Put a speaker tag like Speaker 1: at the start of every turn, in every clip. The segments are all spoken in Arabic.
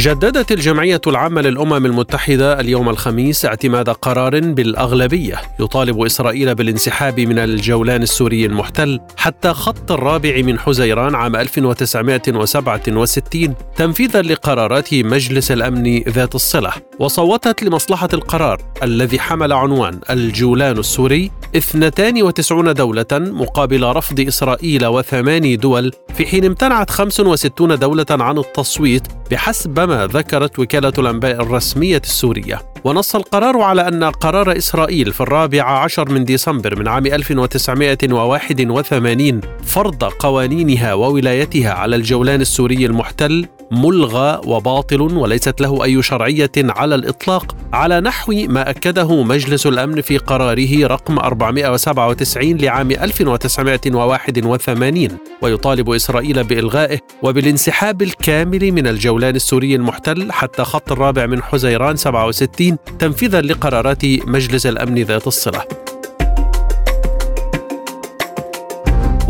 Speaker 1: جددت الجمعية العامة للأمم المتحدة اليوم الخميس اعتماد قرار بالأغلبية يطالب إسرائيل بالانسحاب من الجولان السوري المحتل حتى خط الرابع من حزيران عام 1967 تنفيذا لقرارات مجلس الأمن ذات الصلة. وصوتت لمصلحة القرار الذي حمل عنوان الجولان السوري 92 دولة مقابل رفض إسرائيل وثماني دول في حين امتنعت 65 دولة عن التصويت بحسب ما ذكرت وكالة الأنباء الرسمية السورية. ونص القرار على أن قرار إسرائيل في الرابع عشر من ديسمبر من عام 1981 فرض قوانينها وولايتها على الجولان السوري المحتل ملغى وباطل وليست له أي شرعية على الإطلاق على نحو ما أكده مجلس الأمن في قراره رقم 497 لعام 1981 ويطالب إسرائيل بإلغائه وبالانسحاب الكامل من الجولان السوري المحتل حتى خط الرابع من حزيران 67 تنفيذا لقرارات مجلس الأمن ذات الصلة.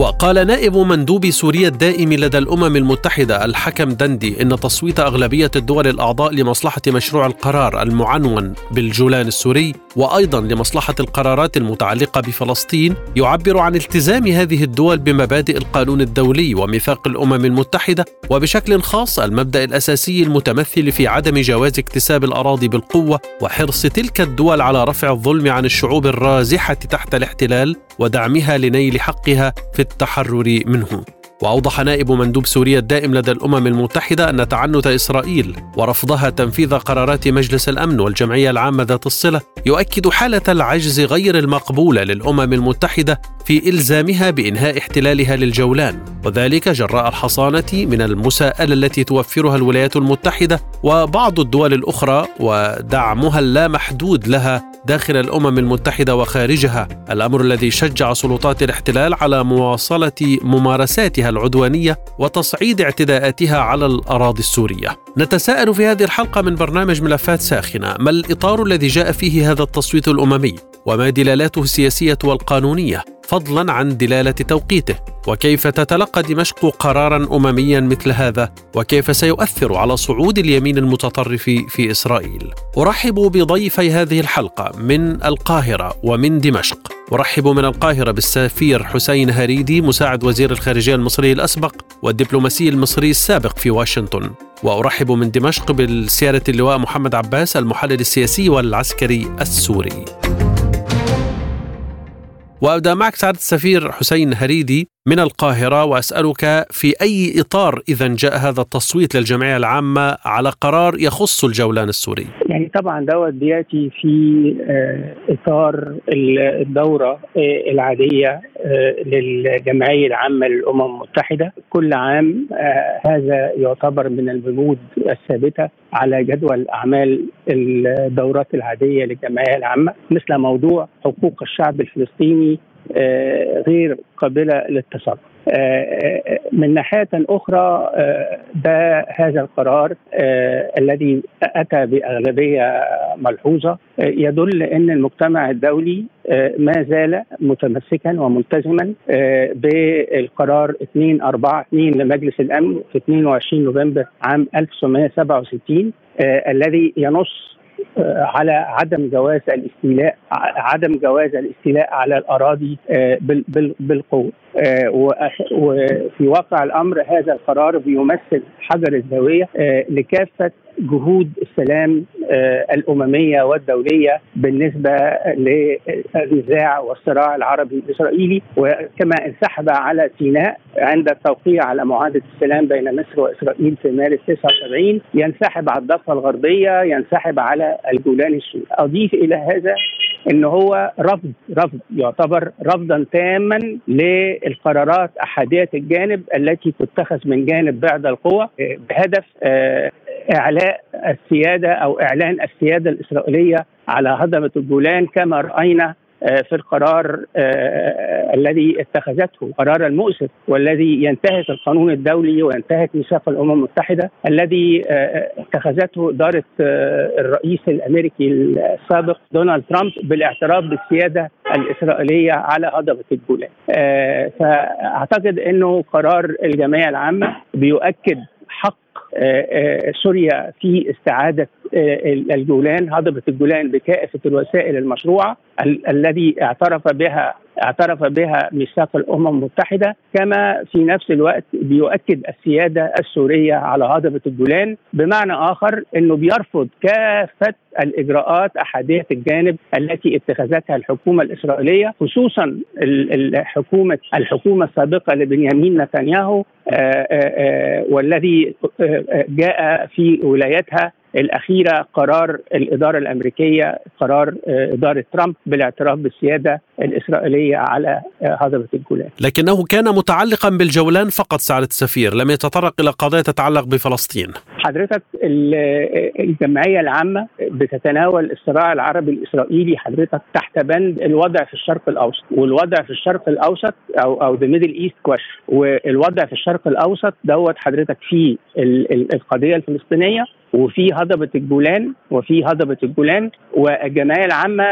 Speaker 1: وقال نائب مندوب سوريا الدائم لدى الأمم المتحدة الحكم دندي إن تصويت أغلبية الدول الأعضاء لمصلحة مشروع القرار المعنون بالجولان السوري وأيضا لمصلحة القرارات المتعلقة بفلسطين يعبر عن التزام هذه الدول بمبادئ القانون الدولي وميثاق الأمم المتحدة وبشكل خاص المبدأ الأساسي المتمثل في عدم جواز اكتساب الأراضي بالقوة وحرص تلك الدول على رفع الظلم عن الشعوب الرازحة تحت الاحتلال ودعمها لنيل حقها في التحرر منه. وأوضح نائب مندوب سوريا الدائم لدى الأمم المتحدة أن تعنت إسرائيل ورفضها تنفيذ قرارات مجلس الأمن والجمعية العامة ذات الصلة يؤكد حالة العجز غير المقبولة للأمم المتحدة في إلزامها بإنهاء احتلالها للجولان وذلك جراء الحصانة من المساءلة التي توفرها الولايات المتحدة وبعض الدول الأخرى ودعمها اللامحدود لها داخل الأمم المتحدة وخارجها الأمر الذي شجع سلطات الاحتلال على مواصلة ممارساتها العدوانية وتصعيد اعتداءاتها على الأراضي السورية. نتساءل في هذه الحلقة من برنامج ملفات ساخنة ما الإطار الذي جاء فيه هذا التصويت الأممي؟ وما دلالاته السياسية والقانونية؟ فضلا عن دلالة توقيته. وكيف تتلقى دمشق قرارا امميا مثل هذا؟ وكيف سيؤثر على صعود اليمين المتطرف في إسرائيل؟ أرحب بضيفي هذه الحلقة من القاهرة ومن دمشق. أرحب من القاهرة بالسفير حسين هريدي مساعد وزير الخارجية المصري الأسبق والدبلوماسي المصري السابق في واشنطن. وأرحب من دمشق بالسيادة اللواء محمد عباس المحلل السياسي والعسكري السوري. وأبدأ معك سعادة السفير حسين هريدي. من القاهرة وأسألك في أي إطار إذا جاء هذا التصويت للجمعية العامة على قرار يخص الجولان السوري؟
Speaker 2: يعني طبعا دوت بيأتي في إطار الدورة العادية للجمعية العامة للأمم المتحدة كل عام هذا يعتبر من البنود الثابتة على جدول أعمال الدورات العادية للجمعية العامة مثل موضوع حقوق الشعب الفلسطيني غير قابلة للتصرف. من ناحية أخرى ده هذا القرار الذي أتى بأغلبية ملحوظة يدل أن المجتمع الدولي ما زال متمسكا وملتزما بالقرار 242 لمجلس الأمن في 22 نوفمبر عام 1967 الذي ينص على عدم جواز الاستيلاء عدم جواز الاستيلاء على الأراضي بالقوة. وفي واقع الأمر هذا القرار بيمثل حجر الزاوية لكافة جهود السلام الأممية والدولية بالنسبة للنزاع والصراع العربي الإسرائيلي. وكما انسحب على سيناء عند التوقيع على معاهدة السلام بين مصر وإسرائيل في مارس 79 ينسحب على الضفة الغربية ينسحب على الجولان السوري أضيف إلى هذا إن هو رفض رفض يعتبر رفضا تاما للقرارات أحادية الجانب التي تتخذ من جانب بعض القوى بهدف إعلاء السيادة أو إعلان السيادة الإسرائيلية على هضبه الجولان كما رأينا آه، في القرار آه، الذي اتخذته قرار المؤسف والذي ينتهك القانون الدولي وينتهك ميثاق الأمم المتحدة الذي آه، اتخذته إدارة الرئيس الأمريكي السابق دونالد ترامب بالاعتراف بالسيادة الإسرائيلية على هضبه الجولان. فأعتقد إنه قرار الجمعية العامة بيؤكد حق سوريا في استعادة الجولان هضبة الجولان بكافة الوسائل المشروعة الذي اعترف بها اعترف بها ميثاق الأمم المتحدة كما في نفس الوقت بيؤكد السيادة السورية على هضبة الجولان بمعنى آخر إنه بيرفض كافة الإجراءات أحادية الجانب التي اتخذتها الحكومة الإسرائيلية خصوصا الحكومة الحكومة السابقة لبنيامين نتنياهو آه، آه، آه، والذي جاء في ولايتها الأخيرة قرار الإدارة الأمريكية قرار آه، إدارة ترامب بالاعتراف بالسيادة الإسرائيلية على آه، هضبه الجولان.
Speaker 1: لكنه كان متعلقا بالجولان فقط سعاده السفير، لم يتطرق إلى قضايا تتعلق بفلسطين.
Speaker 2: حضرتك الجمعية العامة بتتناول الصراع العربي الإسرائيلي حضرتك تحت بند الوضع في الشرق الأوسط، والوضع في الشرق الأوسط أو أو the Middle East question، والوضع في الشرق الأوسط دوت حضرتك في القضية الفلسطينية وفي هضبة الجولان وفي هضبة الجولان والجمعية العامة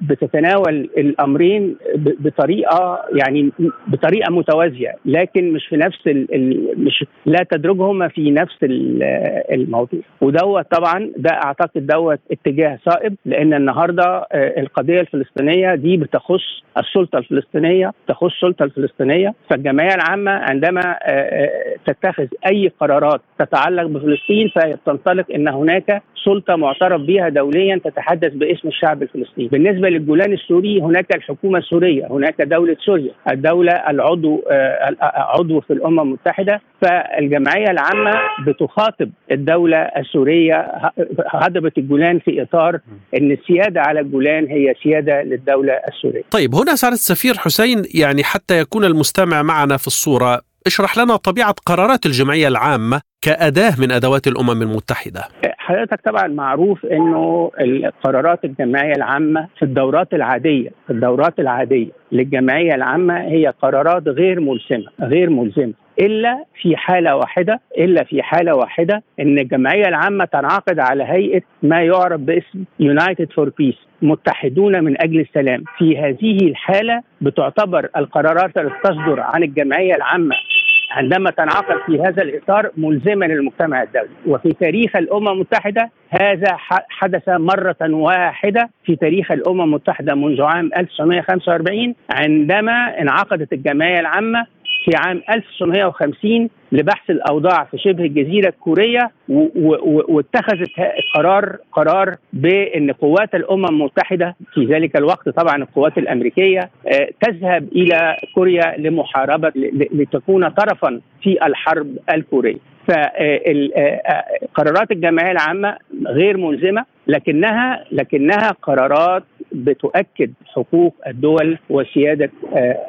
Speaker 2: بتتناول الأمرين بطريقة يعني بطريقة متوازية لكن مش في نفس مش لا تدرجهما في نفس الموضوع. ودوت طبعا ده أعتقد دوت اتجاه صائب لأن النهاردة آه، القضية الفلسطينية دي بتخص السلطة الفلسطينية تخص السلطة الفلسطينية. فالجمعية العامة عندما آه، آه، تتخذ أي قرارات تتعلق بفلسطين فهي تنطلق إن هناك سلطة معترف بها دوليا تتحدث باسم الشعب الفلسطيني. بالنسبة للجولان السوري هناك الحكومة السورية، هناك دولة سوريا، الدولة العضو آه، عضو في الأمم المتحدة، فالجمعية العامة بتخاطب الدولة السورية هضبه الجولان في إطار إن السيادة على الجولان هي سيادة للدولة السورية.
Speaker 1: طيب هنا سعاده السفير حسين يعني حتى يكون المستمع معنا في الصورة اشرح لنا طبيعة قرارات الجمعية العامة كأداة من أدوات الأمم المتحدة.
Speaker 2: حضرتك طبعا معروف إنه القرارات الجمعية العامة في الدورات العادية في الدورات العادية للجمعية العامة هي قرارات غير ملزمة غير ملزمة إلا في حالة واحدة إلا في حالة واحدة إن الجمعية العامة تنعقد على هيئة ما يعرف باسم United for Peace متحدون من أجل السلام في هذه الحالة بتعتبر القرارات التي تصدر عن الجمعية العامة عندما تنعقد في هذا الإطار ملزما للمجتمع الدولي. وفي تاريخ الأمم المتحدة هذا حدث مرة واحدة في تاريخ الأمم المتحدة منذ عام 1945 عندما انعقدت الجمعية العامة في عام 1950 لبحث الأوضاع في شبه الجزيرة الكورية واتخذت قرار قرار بأن قوات الأمم المتحدة في ذلك الوقت طبعا القوات الأمريكية آه، تذهب إلى كوريا لمحاربة لتكون طرفا في الحرب الكورية. فقرارات الجمعية العامة غير ملزمة لكنها لكنها قرارات بتؤكد حقوق الدول وسيادة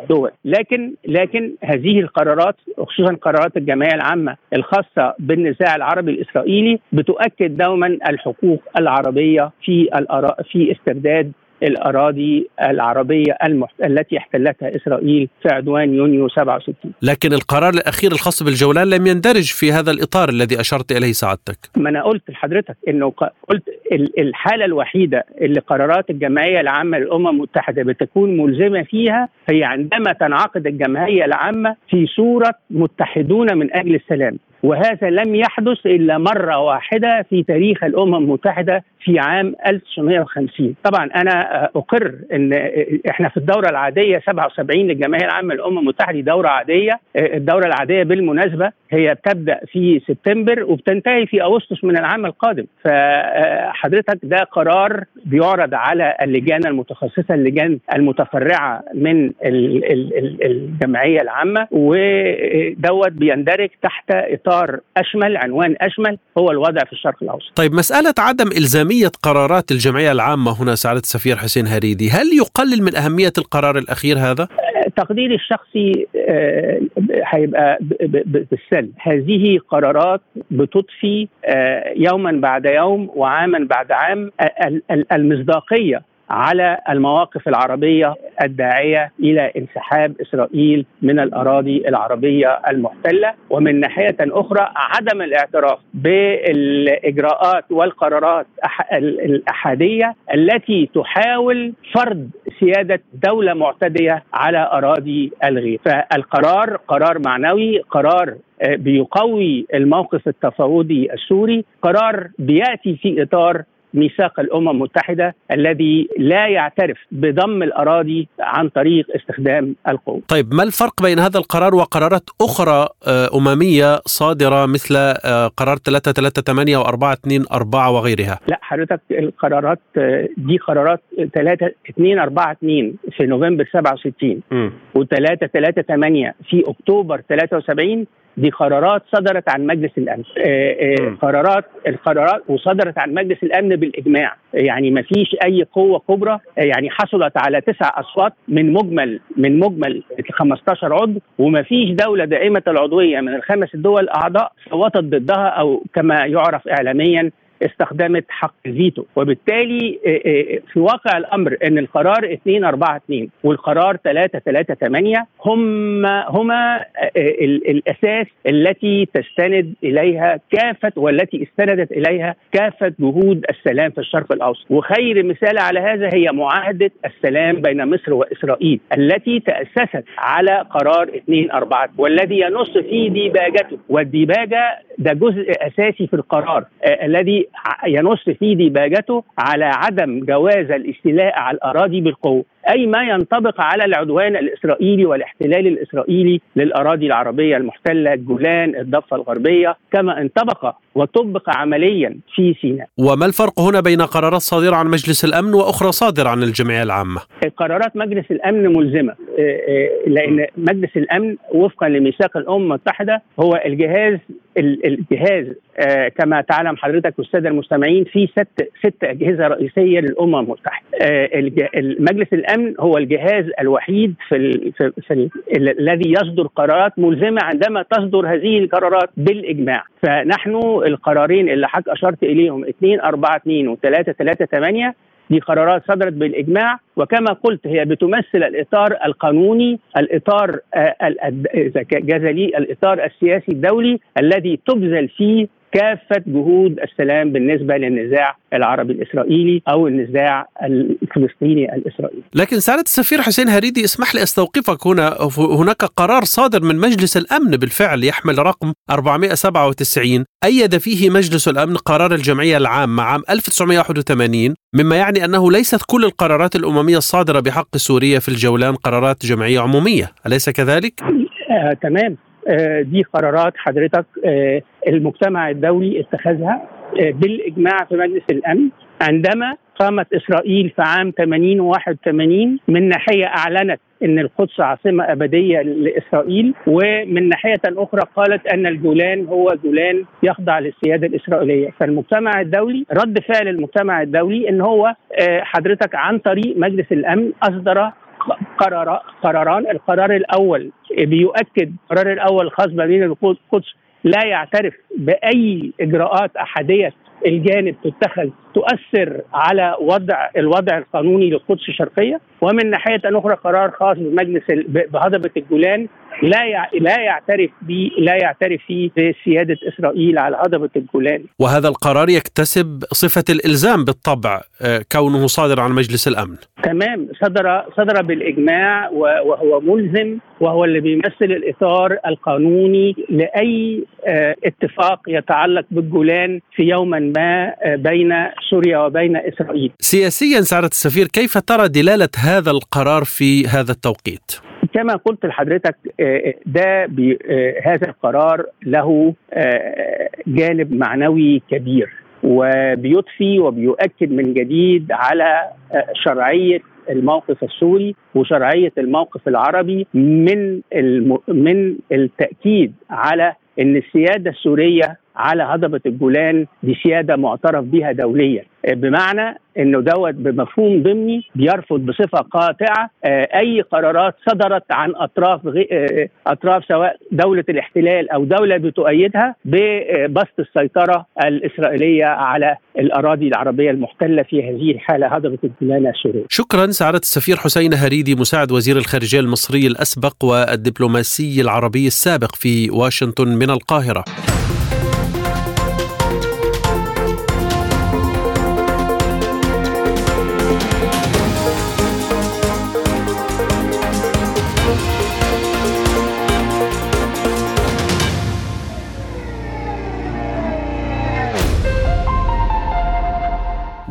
Speaker 2: الدول. آه، لكن لكن هذه القرارات خصوصا قرارات الجمعية العامة الخاصة بالنزاع العربي الإسرائيلي بتؤكد دوما الحقوق العربية في في استرداد الأراضي العربية المحت... التي احتلتها إسرائيل في عدوان يونيو 67
Speaker 1: لكن القرار الأخير الخاص بالجولان لم يندرج في هذا الإطار الذي أشرت إليه سعادتك.
Speaker 2: ما أنا قلت لحضرتك إنه قلت الحالة الوحيدة اللي قرارات الجمعية العامة للأمم المتحدة بتكون ملزمة فيها هي عندما تنعقد الجمعية العامة في صورة متحدون من أجل السلام. وهذا لم يحدث إلا مرة واحدة في تاريخ الأمم المتحدة في عام 1950 طبعا أنا أقر إن إحنا في الدورة العادية 77 للجمعيه العامة للأمم المتحدة دورة عادية الدورة العادية بالمناسبة هي بتبدأ في سبتمبر وبتنتهي في أغسطس من العام القادم. فحضرتك ده قرار بيعرض على اللجان المتخصصة اللجان المتفرعة من الجمعية العامة ودوت بيندرج تحت إطار اطار أشمل عنوان أشمل هو الوضع في الشرق الأوسط.
Speaker 1: طيب مسألة عدم إلزامية قرارات الجمعية العامة هنا سعادة السفير حسين هريدي، هل يقلل من أهمية القرار الأخير هذا؟
Speaker 2: تقديري الشخصي آه، هيبقى بالسلب هذه قرارات بتضفي آه، يوما بعد يوم وعاما بعد عام المصداقية على المواقف العربية الداعية إلى انسحاب إسرائيل من الأراضي العربية المحتلة. ومن ناحية أخرى عدم الاعتراف بالإجراءات والقرارات الأحادية التي تحاول فرض سيادة دولة معتدية على أراضي الغير. فالقرار قرار معنوي قرار بيقوي الموقف التفاوضي السوري قرار بيأتي في إطار ميثاق الأمم المتحدة الذي لا يعترف بضم الأراضي عن طريق استخدام القوة.
Speaker 1: طيب ما الفرق بين هذا القرار وقرارات أخرى آه، أممية صادرة مثل آه، قرار 338 و424 وغيرها؟
Speaker 2: لا حضرتك القرارات آه، دي قرارات 3242 في نوفمبر 67 و338 في أكتوبر 73 دي قرارات صدرت عن مجلس الأمن. آه، آه، قرارات القرارات وصدرت عن مجلس الأمن بالإجماع. يعني ما فيش أي قوة كبرى. آه، يعني حصلت على تسع أصوات من مجمل من مجمل 15 عضو. وما فيش دولة دائمة العضوية من الخمس الدول الاعضاء صوتت ضدها أو كما يعرف اعلاميا استخدمت حق الفيتو وبالتالي آه، آه، في واقع الأمر إن القرار 242 والقرار 338 هم هما آه، الأساس التي تستند إليها كافة والتي استندت إليها كافة جهود السلام في الشرق الأوسط. وخير مثال على هذا هي معاهدة السلام بين مصر وإسرائيل التي تأسست على قرار 242 والذي ينص في ديباجته. والديباجة ده جزء أساسي في القرار الذي ينص في ديباجته على عدم جواز الاستيلاء على الأراضي بالقوة. أي ما ينطبق على العدوان الإسرائيلي والاحتلال الإسرائيلي للأراضي العربية المحتلة الجولان الضفة الغربية كما انطبق وطبق عمليا في سيناء.
Speaker 1: وما الفرق هنا بين قرارات صادرة عن مجلس الأمن وأخرى صادرة عن الجمعية العامة؟
Speaker 2: قرارات مجلس الأمن ملزمة آه، آه، لأن مجلس الأمن وفقا لميثاق الامم المتحدة هو الجهاز الجهاز آه، كما تعلم حضرتك والساده المستمعين في ست ست أجهزة رئيسية للأمم المتحدة. مجلس الأمن الأمن هو الجهاز الوحيد في, في, في ال الذي يصدر قرارات ملزمة عندما تصدر هذه القرارات بالإجماع. فنحن القرارين اللي حضرتك أشرت إليهم 2 4 2 و 3 3 8 دي قرارات صدرت بالإجماع. وكما قلت هي بتمثل الإطار القانوني الإطار آه، جاز لي الإطار السياسي الدولي الذي تبذل فيه كافة جهود السلام بالنسبة للنزاع العربي الإسرائيلي أو النزاع الفلسطيني الإسرائيلي.
Speaker 1: لكن سعادة السفير حسين هريدي اسمح لي أستوقفك. هنا هناك قرار صادر من مجلس الأمن بالفعل يحمل رقم 497 أيد فيه مجلس الأمن قرار الجمعية العامة عام 1981 مما يعني أنه ليست كل القرارات الأممية الصادرة بحق سوريا في الجولان قرارات جمعية عمومية، أليس كذلك؟
Speaker 2: آه، تمام. دي قرارات حضرتك آه، المجتمع الدولي اتخذها آه، بالإجماع في مجلس الأمن. عندما قامت إسرائيل في عام 80 و 81 من ناحية أعلنت إن القدس عاصمة أبدية لإسرائيل ومن ناحية أخرى قالت أن الجولان هو جولان يخضع للسيادة الإسرائيلية. فالمجتمع الدولي رد فعل المجتمع الدولي إن هو حضرتك عن طريق مجلس الأمن أصدر قرار قراران القرار الأول بيؤكد القرار الأول الخاص بمدينة القدس لا يعترف بأي إجراءات أحادية الجانب تتخذ تؤثر على وضع الوضع القانوني للقدس الشرقية. ومن ناحية أخرى قرار خاص بمجلس بهضبة الجولان لا لا يعترف به لا يعترف فيه بسيادة إسرائيل على هضبة الجولان.
Speaker 1: وهذا القرار يكتسب صفة الإلزام بالطبع آه، كونه صادر عن مجلس الأمن.
Speaker 2: تمام صدر صدر بالإجماع وهو ملزم وهو اللي بيمثل الإطار القانوني لأي آه، اتفاق يتعلق بالجولان في يوما ما آه، بين سوريا وبين إسرائيل.
Speaker 1: سياسيا سعادة السفير كيف ترى دلالة هذا القرار في هذا التوقيت؟
Speaker 2: كما قلت لحضرتك آه، ده هذا القرار له جانب معنوي كبير وبيضفي وبيؤكد من جديد على شرعية الموقف السوري وشرعية الموقف العربي من. من التأكيد على إن السيادة السورية على هضبة الجولان دي سيادة معترف بها دوليا بمعنى إنه دوت بمفهوم ضمني بيرفض بصفة قاطعة آه، أي قرارات صدرت عن أطراف آه، أطراف سواء دولة الاحتلال أو دولة بتؤيدها ببسط السيطرة الإسرائيلية على الأراضي العربية المحتلة في هذه الحالة هضبة الجولان السورية.
Speaker 1: شكرا سعادة السفير حسين هريدي مساعد وزير الخارجية المصري الأسبق والدبلوماسي العربي السابق في واشنطن من القاهرة.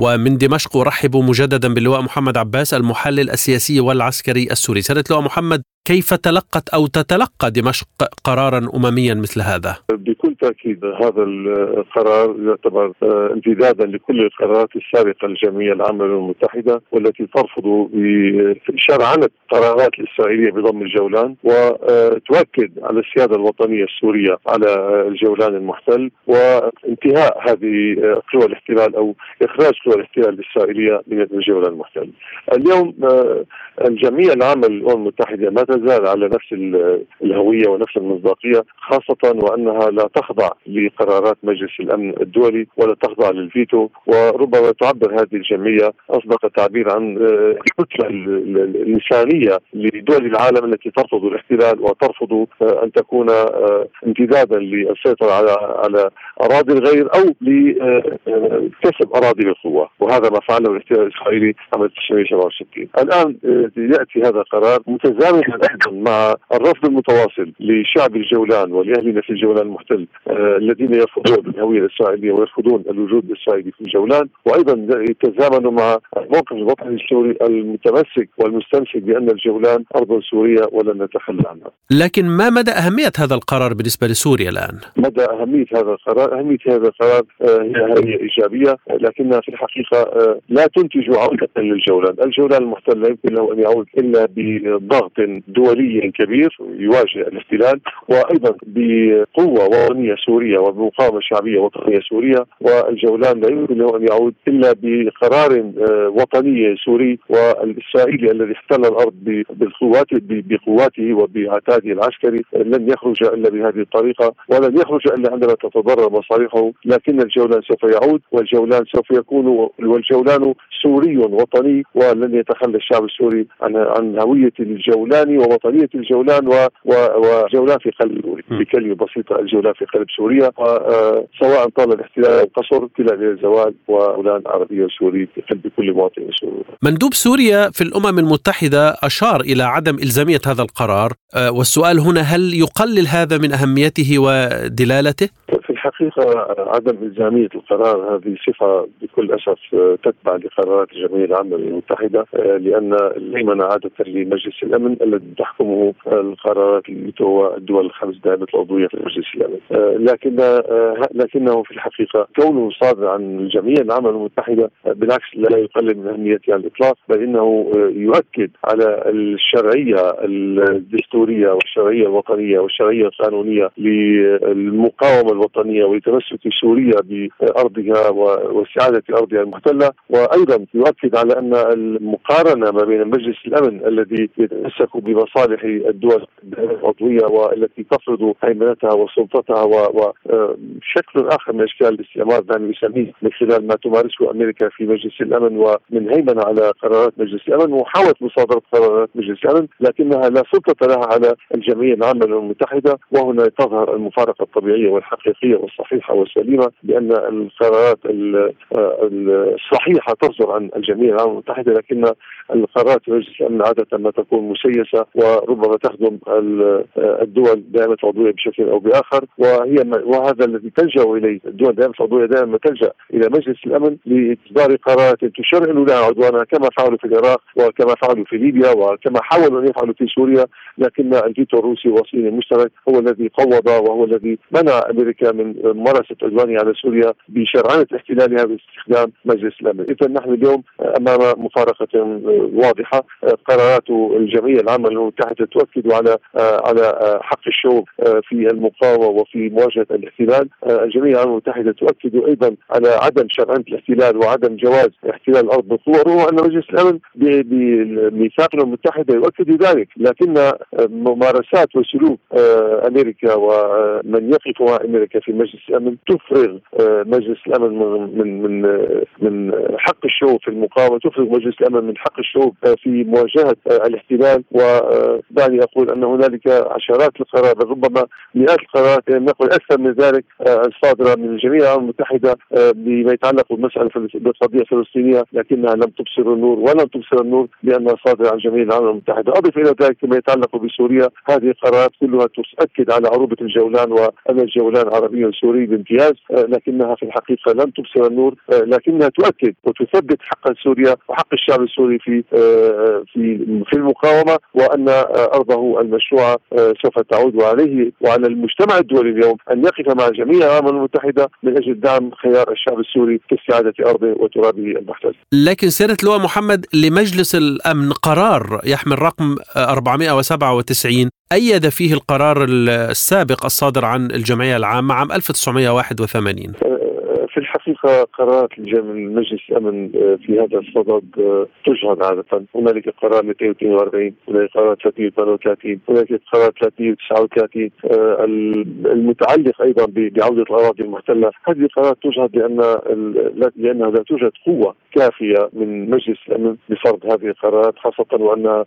Speaker 1: ومن دمشق أرحب مجددا باللواء محمد عباس المحلل السياسي والعسكري السوري. سيادة اللواء محمد كيف تلقت أو تتلقى دمشق قرارا أمميا مثل هذا؟
Speaker 3: بكل تأكيد هذا القرار يعتبر امتدادا لكل القرارات السابقة للجمعية العامة للأمم المتحدة والتي ترفض شرعنة قرارات الإسرائيلية بضم الجولان وتؤكد على السيادة الوطنية السورية على الجولان المحتل وانتهاء هذه قوى الاحتلال أو إخراج قوى الاحتلال الإسرائيلية من الجولان المحتل اليوم الجمعية العامة للأمم المتحدة ما تزال على نفس الهوية ونفس المصداقية خاصة وأنها لا تخضع لقرارات مجلس الأمن الدولي ولا تخضع للفيتو وربما تعبر هذه الجمعية أصدق التعبير عن آه، الكتله الانسانيه لدول العالم التي ترفض الاحتلال وترفض آه، أن تكون آه، امتدادا للسيطرة على على أراضي الغير أو لكسب أراضي بالقوة. وهذا ما فعله الاحتلال الإسرائيلي عام 1967 الآن يأتي هذا القرار متزامنا مع الرفض المتواصل لشعب الجولان ولاهلنا في الجولان المحتل آه الذين يرفضون الهوية الإسرائيلية ويرفضون الوجود الإسرائيلي في الجولان وأيضا يتزامن مع الموقف الوطني السوري المتمسك والمستمسك بأن الجولان ارض سورية ولن نتخلى عنها.
Speaker 1: لكن ما مدى أهمية هذا القرار بالنسبة لسوريا الآن؟
Speaker 3: مدى أهمية هذا القرار، أهمية هذا القرار آه هي هي إيجابية لكنها في الحقيقة آه لا تنتج عودة للجولان، الجولان المحتل لا يمكن له أن يعود إلا بضغط دولي كبير يواجه الاحتلال وأيضا بقوة وطنية سورية وبمقاومة شعبية وطنية سورية والجولان لا يمكن له أن يعود إلا بقرار آه، وطني سوري والإسرائيلي الذي احتل الأرض بالقوات بقواته وبعتاده العسكري لن يخرج إلا بهذه الطريقة ولن يخرج إلا عندما تتضرر مصالحه لكن الجولان سوف يعود والجولان سوف يكون والجولان سوري وطني ولن يتخلى الشعب السوري عن عن هوية الجولان ووطنية الجولان و و وجولان في قلب بكلمة بسيطة الجولان في قلب سوريا سواء طال الاحتلال أو قصر كلا إلى الزوال وجولان عربية وسوري في قلب كل مواطن سوري.
Speaker 1: مندوب سوريا في الأمم المتحدة أشار إلى عدم إلزامية هذا القرار آه، والسؤال هنا هل يقلل هذا من أهميته ودلالته؟
Speaker 3: الحقيقة عدم إلزامية القرار هذه صفة بكل أسف تتبع لقرارات الجمعية العامة المتحدة لأن الهيمنة عادة لمجلس الأمن الذي تحكمه القرارات الدول الخمس دائمة العضوية في مجلس الأمن لكن لكنه في الحقيقة كونه صادر عن الجمعية العامة المتحدة بالعكس لا يقلل من أهميته على الإطلاق بل إنه يؤكد على الشرعية الدستورية والشرعية الوطنية والشرعية القانونية للمقاومة الوطنية ولتمسك سوريا بأرضها واستعادة أرضها المحتلة. وأيضا يؤكد على أن المقارنة ما بين مجلس الأمن الذي يتمسك بمصالح الدول العضوية والتي تفرض هيمنتها وسلطتها وشكل آخر من إشكال الاستعمار دعني يسميه من خلال ما تمارسه أمريكا في مجلس الأمن ومن هيمنة على قرارات مجلس الأمن وحاولت مصادرة قرارات مجلس الأمن لكنها لا سلطة لها على الجمعية العامة للامم المتحدة وهنا تظهر المفارقة الطبيعية والحقيقية والصحيحة والسليمة بأن القرارات الصحيحة تصدر عن الجمعية العامة المتحدة لكن القرارات مجلس الأمن عادة ما تكون مسيسة وربما تخدم الدول دائمه العضويه بشكل أو بآخر. وهي وهذا الذي تلجأ إليه. الدول دائمه العضويه دائما تلجأ إلى مجلس الأمن لإصدار قرارات تشرعن لها عدوانها كما فعلوا في العراق وكما فعلوا في ليبيا وكما حاولوا أن يفعلوا في سوريا. لكن الفيتو الروسي والصيني المشترك هو الذي قوض وهو الذي منع أمريكا من ممارسة عدوانها على سوريا بشرعنة احتلالها باستخدام مجلس الأمن، اذا نحن اليوم أمام مفارقة واضحة. قرارات الجمعية العامة للامم المتحده تؤكد على على حق الشعوب في المقاومة وفي مواجهة الاحتلال. الجمعيه العامه المتحده تؤكد أيضا على عدم شرعنه الاحتلال وعدم جواز احتلال الأرض بالقوه وهو ان مجلس الامن بميثاق الامم المتحده يؤكد ذلك. لكن ممارسات وسلوك أمريكا ومن يقف مع أمريكا في مجلس الأمن تفرغ مجلس الأمن من من من حق الشعوب في المقاومة تفرغ مجلس الأمن من حق الشعوب في مواجهة الاحتلال ودعني أقول أن هنالك عشرات القرارات ربما مئات القرارات نقول أكثر من ذلك الصادرة من الجمعيه الأمم المتحدة بما يتعلق بالمسألة بالقضية الفلسطينية لكنها لم تبصر النور ولم تبصر النور لأنها صادرة عن الجمعيه العامه المتحدة، أضف إلى ذلك ما يتعلق بسوريا هذه القرارات كلها تؤكد على عروبه الجولان وأن الجولان عربي سوري بامتياز لكنها في الحقيقة لم تبصر النور لكنها تؤكد وتثبت حق سوريا وحق الشعب السوري في في في المقاومة وان أرضه المشروعه سوف تعود وعليه وعلى المجتمع الدولي اليوم أن يقف مع جميع الأمم المتحدة من أجل دعم خيار الشعب السوري في استعادة أرضه وترابه المحتل.
Speaker 1: لكن سيادة اللواء محمد لمجلس الأمن قرار يحمل رقم 497 أيد فيه القرار السابق الصادر عن الجمعية العامة عام 1981
Speaker 3: في الحقيقة قرارات المجلس الأمن آه، في هذا الصدد آه، تجهض عادة، هنالك قرار 242 هنالك قرار 338 هنالك قرار 339 آه، المتعلق أيضا بعودة الأراضي المحتلة، هذه القرارات تجهض لأن لانها لا توجد قوة كافية من مجلس الأمن لفرض هذه القرارات خاصة وأن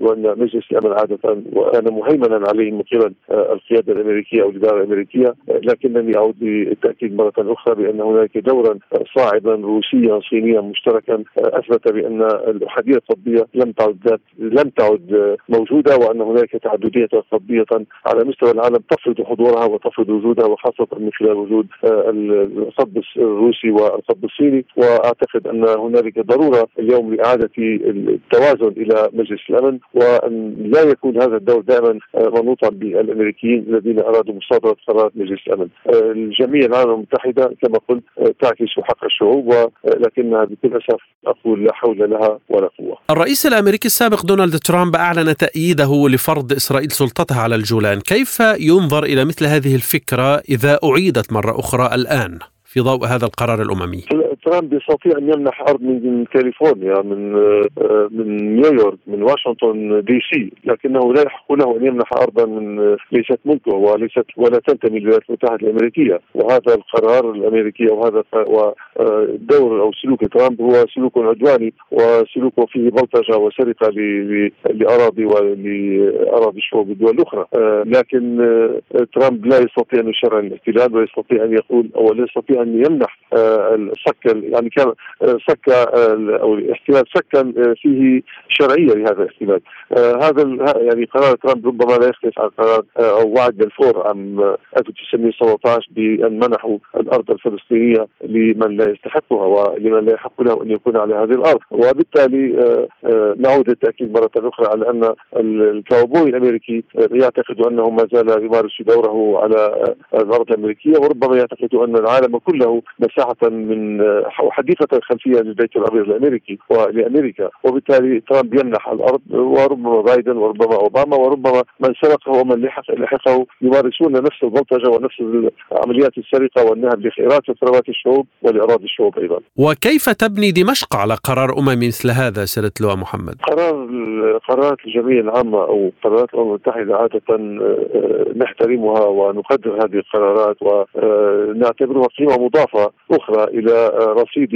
Speaker 3: وأن مجلس الأمن عادة وكان مهيمنا عليه من قبل القيادة الأمريكية أو الإدارة الأمريكية لكنني أعود للتاكيد مرة أخرى بأن هناك دورا صاعدا روسيا صينيا مشتركا أثبت بأن الاحاديه القطبيه لم تعد لم تعد موجودة وأن هناك تعددية قطبيه على مستوى العالم تفرض حضورها وتفرض وجودها وخاصة من خلال وجود القطب الروسي والقطب الصيني وأعتقد أن هنالك ضرورة اليوم لإعادة التوازن إلى مجلس الأمن وأن لا يكون هذا الدور دائما منوطا بالأمريكيين الذين أرادوا مصادرة قرارات مجلس الأمن. الجميع العالم المتحدة كما قلت تعكس حق الشعوب ولكنها بكل أسف أقول لا حول لها ولا قوة.
Speaker 1: الرئيس الأمريكي السابق دونالد ترامب أعلن تأييده لفرض إسرائيل سلطتها على الجولان، كيف ينظر إلى مثل هذه الفكرة إذا أعيدت مرة أخرى الآن في ضوء هذا القرار الأممي؟
Speaker 3: ترامب يستطيع أن يمنح أرض من كاليفورنيا من آه، من نيويورك من واشنطن دي سي لكنه لا يحق له أن يمنح أرضا من ليست ملكه وليست ولا تنتمي للولايات المتحدة الأمريكية. وهذا القرار الأمريكي وهذا ودور أو سلوك ترامب هو سلوك عدواني وسلوك فيه بلطجة وسرقة لأراضي ولاراضي الشعوب الدول الأخرى. آه، لكن آه، ترامب لا يستطيع أن يشرع الاحتلال ولا يستطيع أن يقول أو لا يستطيع أن يمنح الصك يعني كان آه، سك آه، أو الاحتلال سكن آه، فيه شرعية لهذا الاحتلال هذا يعني قرار ترامب ربما لا يختلف عن قرار أو وعد بلفور عام 1917 بان منحوا الأرض الفلسطينية لمن لا يستحقها ولمن لا يحق له أن يكون على هذه الأرض. وبالتالي نعود للتأكيد مرة أخرى على أن الكاوبوي الأمريكي يعتقد أنه ما زال يمارس دوره على الأرض الأمريكية وربما يعتقد أن العالم كله مساحة من حديقة الخلفيه للبيت الأبيض الأمريكي ولامريكا وبالتالي ترامب يمنح الأرض وربما بايدن وربما أوباما وربما من سبقه ومن لحق لحقه يمارسون نفس البلطجه ونفس عمليات السرقة والنهب لخيرات وثروات الشعوب ولأراضي الشعوب أيضا.
Speaker 1: وكيف تبني دمشق على قرار اممي مثل هذا سيادة اللواء محمد؟
Speaker 3: قرار قرارات الجمعية العامة أو قرارات الأمم المتحدة عادة آه، نحترمها ونقدر هذه القرارات ونعتبرها قيمة مضافة أخرى إلى رصيد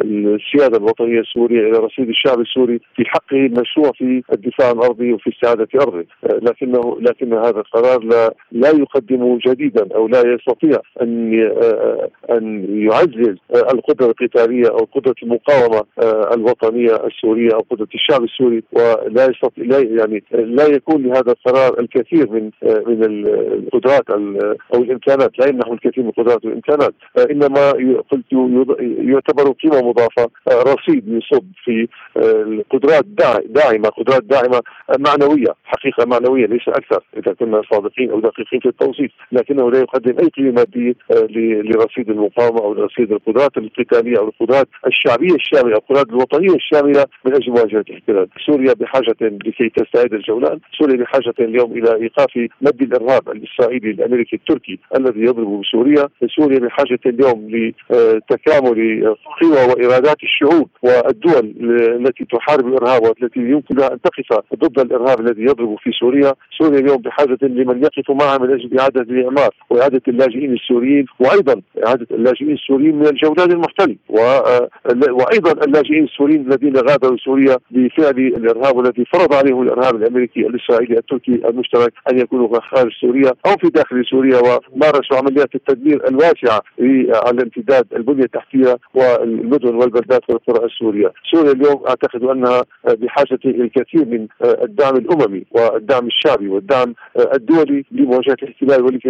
Speaker 3: السيادة الوطنية السورية إلى رصيد الشعب السوري في حقه المشروع في الدفاع عن ارضه وفي استعادة أرضه، لكنه لكن هذا القرار لا لا يقدم جديدا أو لا يستطيع أن أن يعزز القدرة القتالية أو قدرة المقاومة الوطنية السورية أو قدرة الشعب السوري ولا يستطيع لا يعني لا يكون لهذا القرار الكثير من من القدرات أو الإمكانات. لا يمنح الكثير من القدرات والإمكانات. إنما قلت يعتبر قيمة مضافة رصيد يصب في القدرات داعمة قدرات داعمة معنوية حقيقة معنوية ليس أكثر إذا كنا صادقين أو دقيقين في التوصيف لكنه لا يقدم أي قيمة ماديه لرصيد المقاومة أو لرصيد القدرات القتالية أو القدرات الشعبية الشاملة القدرات الوطنية الشاملة من أجل مواجهة الاحتلال، سوريا بحاجة لكي تستعيد الجولان، سوريا بحاجة اليوم إلى إيقاف مد الإرهاب الإسرائيلي الأمريكي التركي الذي يضرب بسوريا، سوريا بحاجة اليوم لتكامل قوى وإرادات الشعوب والدول التي تحارب الإرهاب والتي يمكن أن تقف ضد الإرهاب الذي يضرب في سوريا، سوريا اليوم بحاجة لمن يقف معها من أجل إعادة الإعمار وإعادة اللاجئين السوريين وأيضا إعادة اللاجئين السوريين من الجولان المحتل وأيضا اللاجئين السوريين الذين غادروا سوريا بفعل الإرهاب الذي فرض عليهم الإرهاب الأمريكي الإسرائيلي التركي المشترك أن يكونوا خارج سوريا أو في داخل سوريا ومارسوا عمليات التدمير الواسعة على امتداد البنية التحتية والمدن والبلدات والقرى السورية، سوريا اليوم أعتقد أنها بحاجة الكثير من الدعم الأممي والدعم الشعبي والدعم الدولي لمواجهة الاحتلال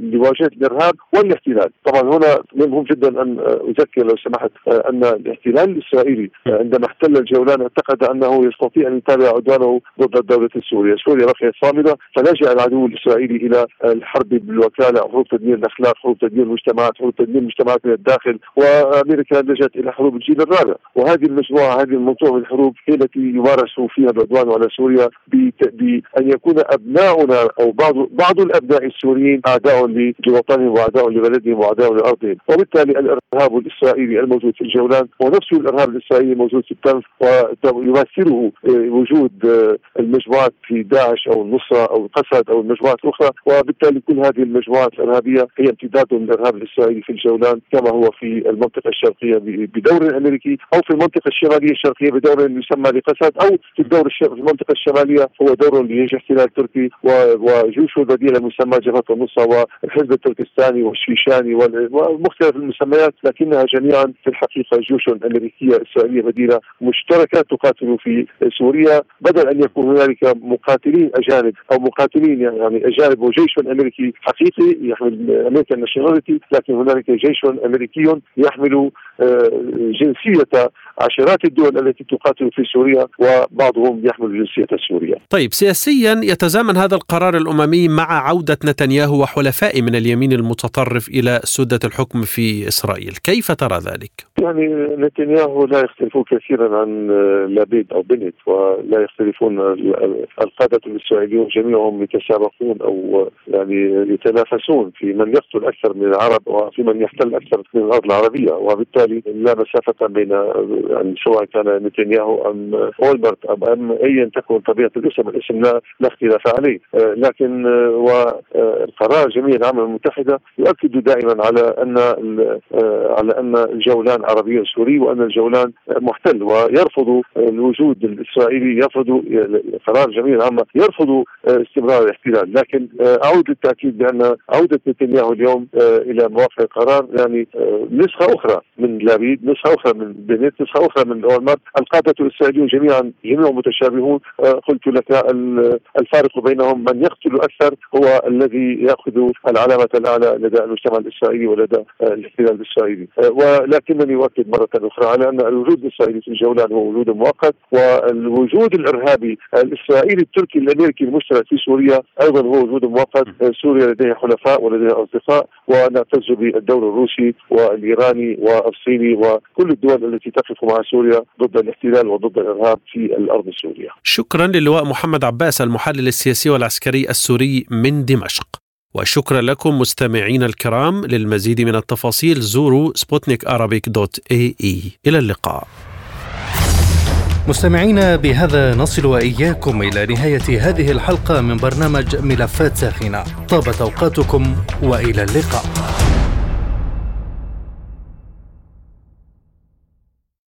Speaker 3: لمواجهه الإرهاب والاحتلال، طبعا هنا مهم جدا أن أذكر لو سمحت أن الاحتلال الإسرائيلي عندما احتل الجولان اعتقد أنه يستطيع أن يتابع عدوانه ضد الدولة السورية، سوريا بقيت صامدة فلجا العدو الإسرائيلي إلى الحرب بالوكالة، حروب تدمير الأخلاق، حروب تدمير المجتمعات، حروب تدمير المجتمعات من الداخل، وأمريكا لجت إلى حروب الجيل الرابع، وهذه المجموعة هذه المنظومه من الحروب هي التي يمارس فيها العدوان. على سوريا بان يكون أبناؤنا أو بعض بعض الأبناء السوريين أعداء لوطنهم وأعداء لبلدهم وأعداء لأرضهم، وبالتالي الإرهاب الإسرائيلي الموجود في الجولان هو نفسه الإرهاب الإسرائيلي الموجود في التنف ويمثله وجود المجموعات في داعش أو النصره أو القسد أو المجموعات الأخرى. وبالتالي كل هذه المجموعات الإرهابية هي امتداد من الارهاب الإسرائيلي في الجولان كما هو في المنطقة الشرقية بدور امريكي أو في المنطقة الشمالية الشرقية بدور يسمى لقسد أو في الدور في المنطقة الشمالية هو دور لجيش احتلال تركي وجيوشه البديلة المسمى جبهة النصرة والحزب التركستاني والشيشاني ومختلف المسميات لكنها جميعا في الحقيقة جيوش أمريكية إسرائيلية بديلة مشتركة تقاتل في سوريا. بدل أن يكون هنالك مقاتلين أجانب أو مقاتلين يعني أجانب وجيش أمريكي حقيقي يحمل American nationality لكن هنالك جيش أمريكي يحمل آه، جنسية عشرات الدول التي تقاتل في سوريا وبعضهم يحمل جنسية سوريا.
Speaker 1: طيب سياسيا يتزامن هذا القرار الأممي مع عودة نتنياهو وحلفائه من اليمين المتطرف إلى سدة الحكم في إسرائيل، كيف ترى ذلك؟
Speaker 3: يعني نتنياهو لا يختلف كثيرا عن لابيد أو بنت ولا يختلفون القادة الاسرائيليون جميعهم يتسابقون أو يعني يتنافسون في من يقتل أكثر من العرب وفي من يحتل أكثر من الأرض العربية وبالتالي لا مسافة بين يعني سواء كان نتنياهو أم أولبرت أم ايا تكن طبيعة الاسم الاسم لا, لا اختلاف عليه. لكن والقرار جميع الامم المتحدة يؤكد دائما على أن على أن الجولان عربي سوري وأن الجولان محتل ويرفض الوجود الإسرائيلي يرفض قرار جميع العامه يرفض استمرار الاحتلال. لكن أعود للتأكيد بأن عودة نتنياهو اليوم إلى موافقه القرار يعني نسخة أخرى من لابيد نسخة أخرى من بنيت نسخة أخرى من اولمارت القادة الاسرائيليون جميعا جميعهم متشابهون. قلت لك الفارق بينهم من يقتل أكثر هو الذي يأخذ العلامة الأعلى لدى المجتمع الإسرائيلي ولدى الاحتلال الإسرائيلي. ولكنني أؤكد مرة أخرى على أن الوجود الإسرائيلي في الجولان هو وجود مؤقت والوجود الإرهابي الإسرائيلي التركي الأمريكي المشترك في سوريا أيضا هو وجود مؤقت. سوريا لديها حلفاء ولديها أصدقاء ونعتز بالدور الروسي والإيراني والصيني وكل الدول التي تقف مع سوريا ضد الاحتلال وضد الإرهاب في الأرض السورية.
Speaker 1: شكرا للواء محمد عباس المحلل السياسي والعسكري السوري من دمشق. وشكرا لكم مستمعينا الكرام للمزيد من التفاصيل زوروا سبوتنيك dot ae إلى اللقاء
Speaker 4: مستمعينا بهذا نصل وإياكم إلى نهاية هذه الحلقة من برنامج ملفات ساخنة طابت أوقاتكم وإلى اللقاء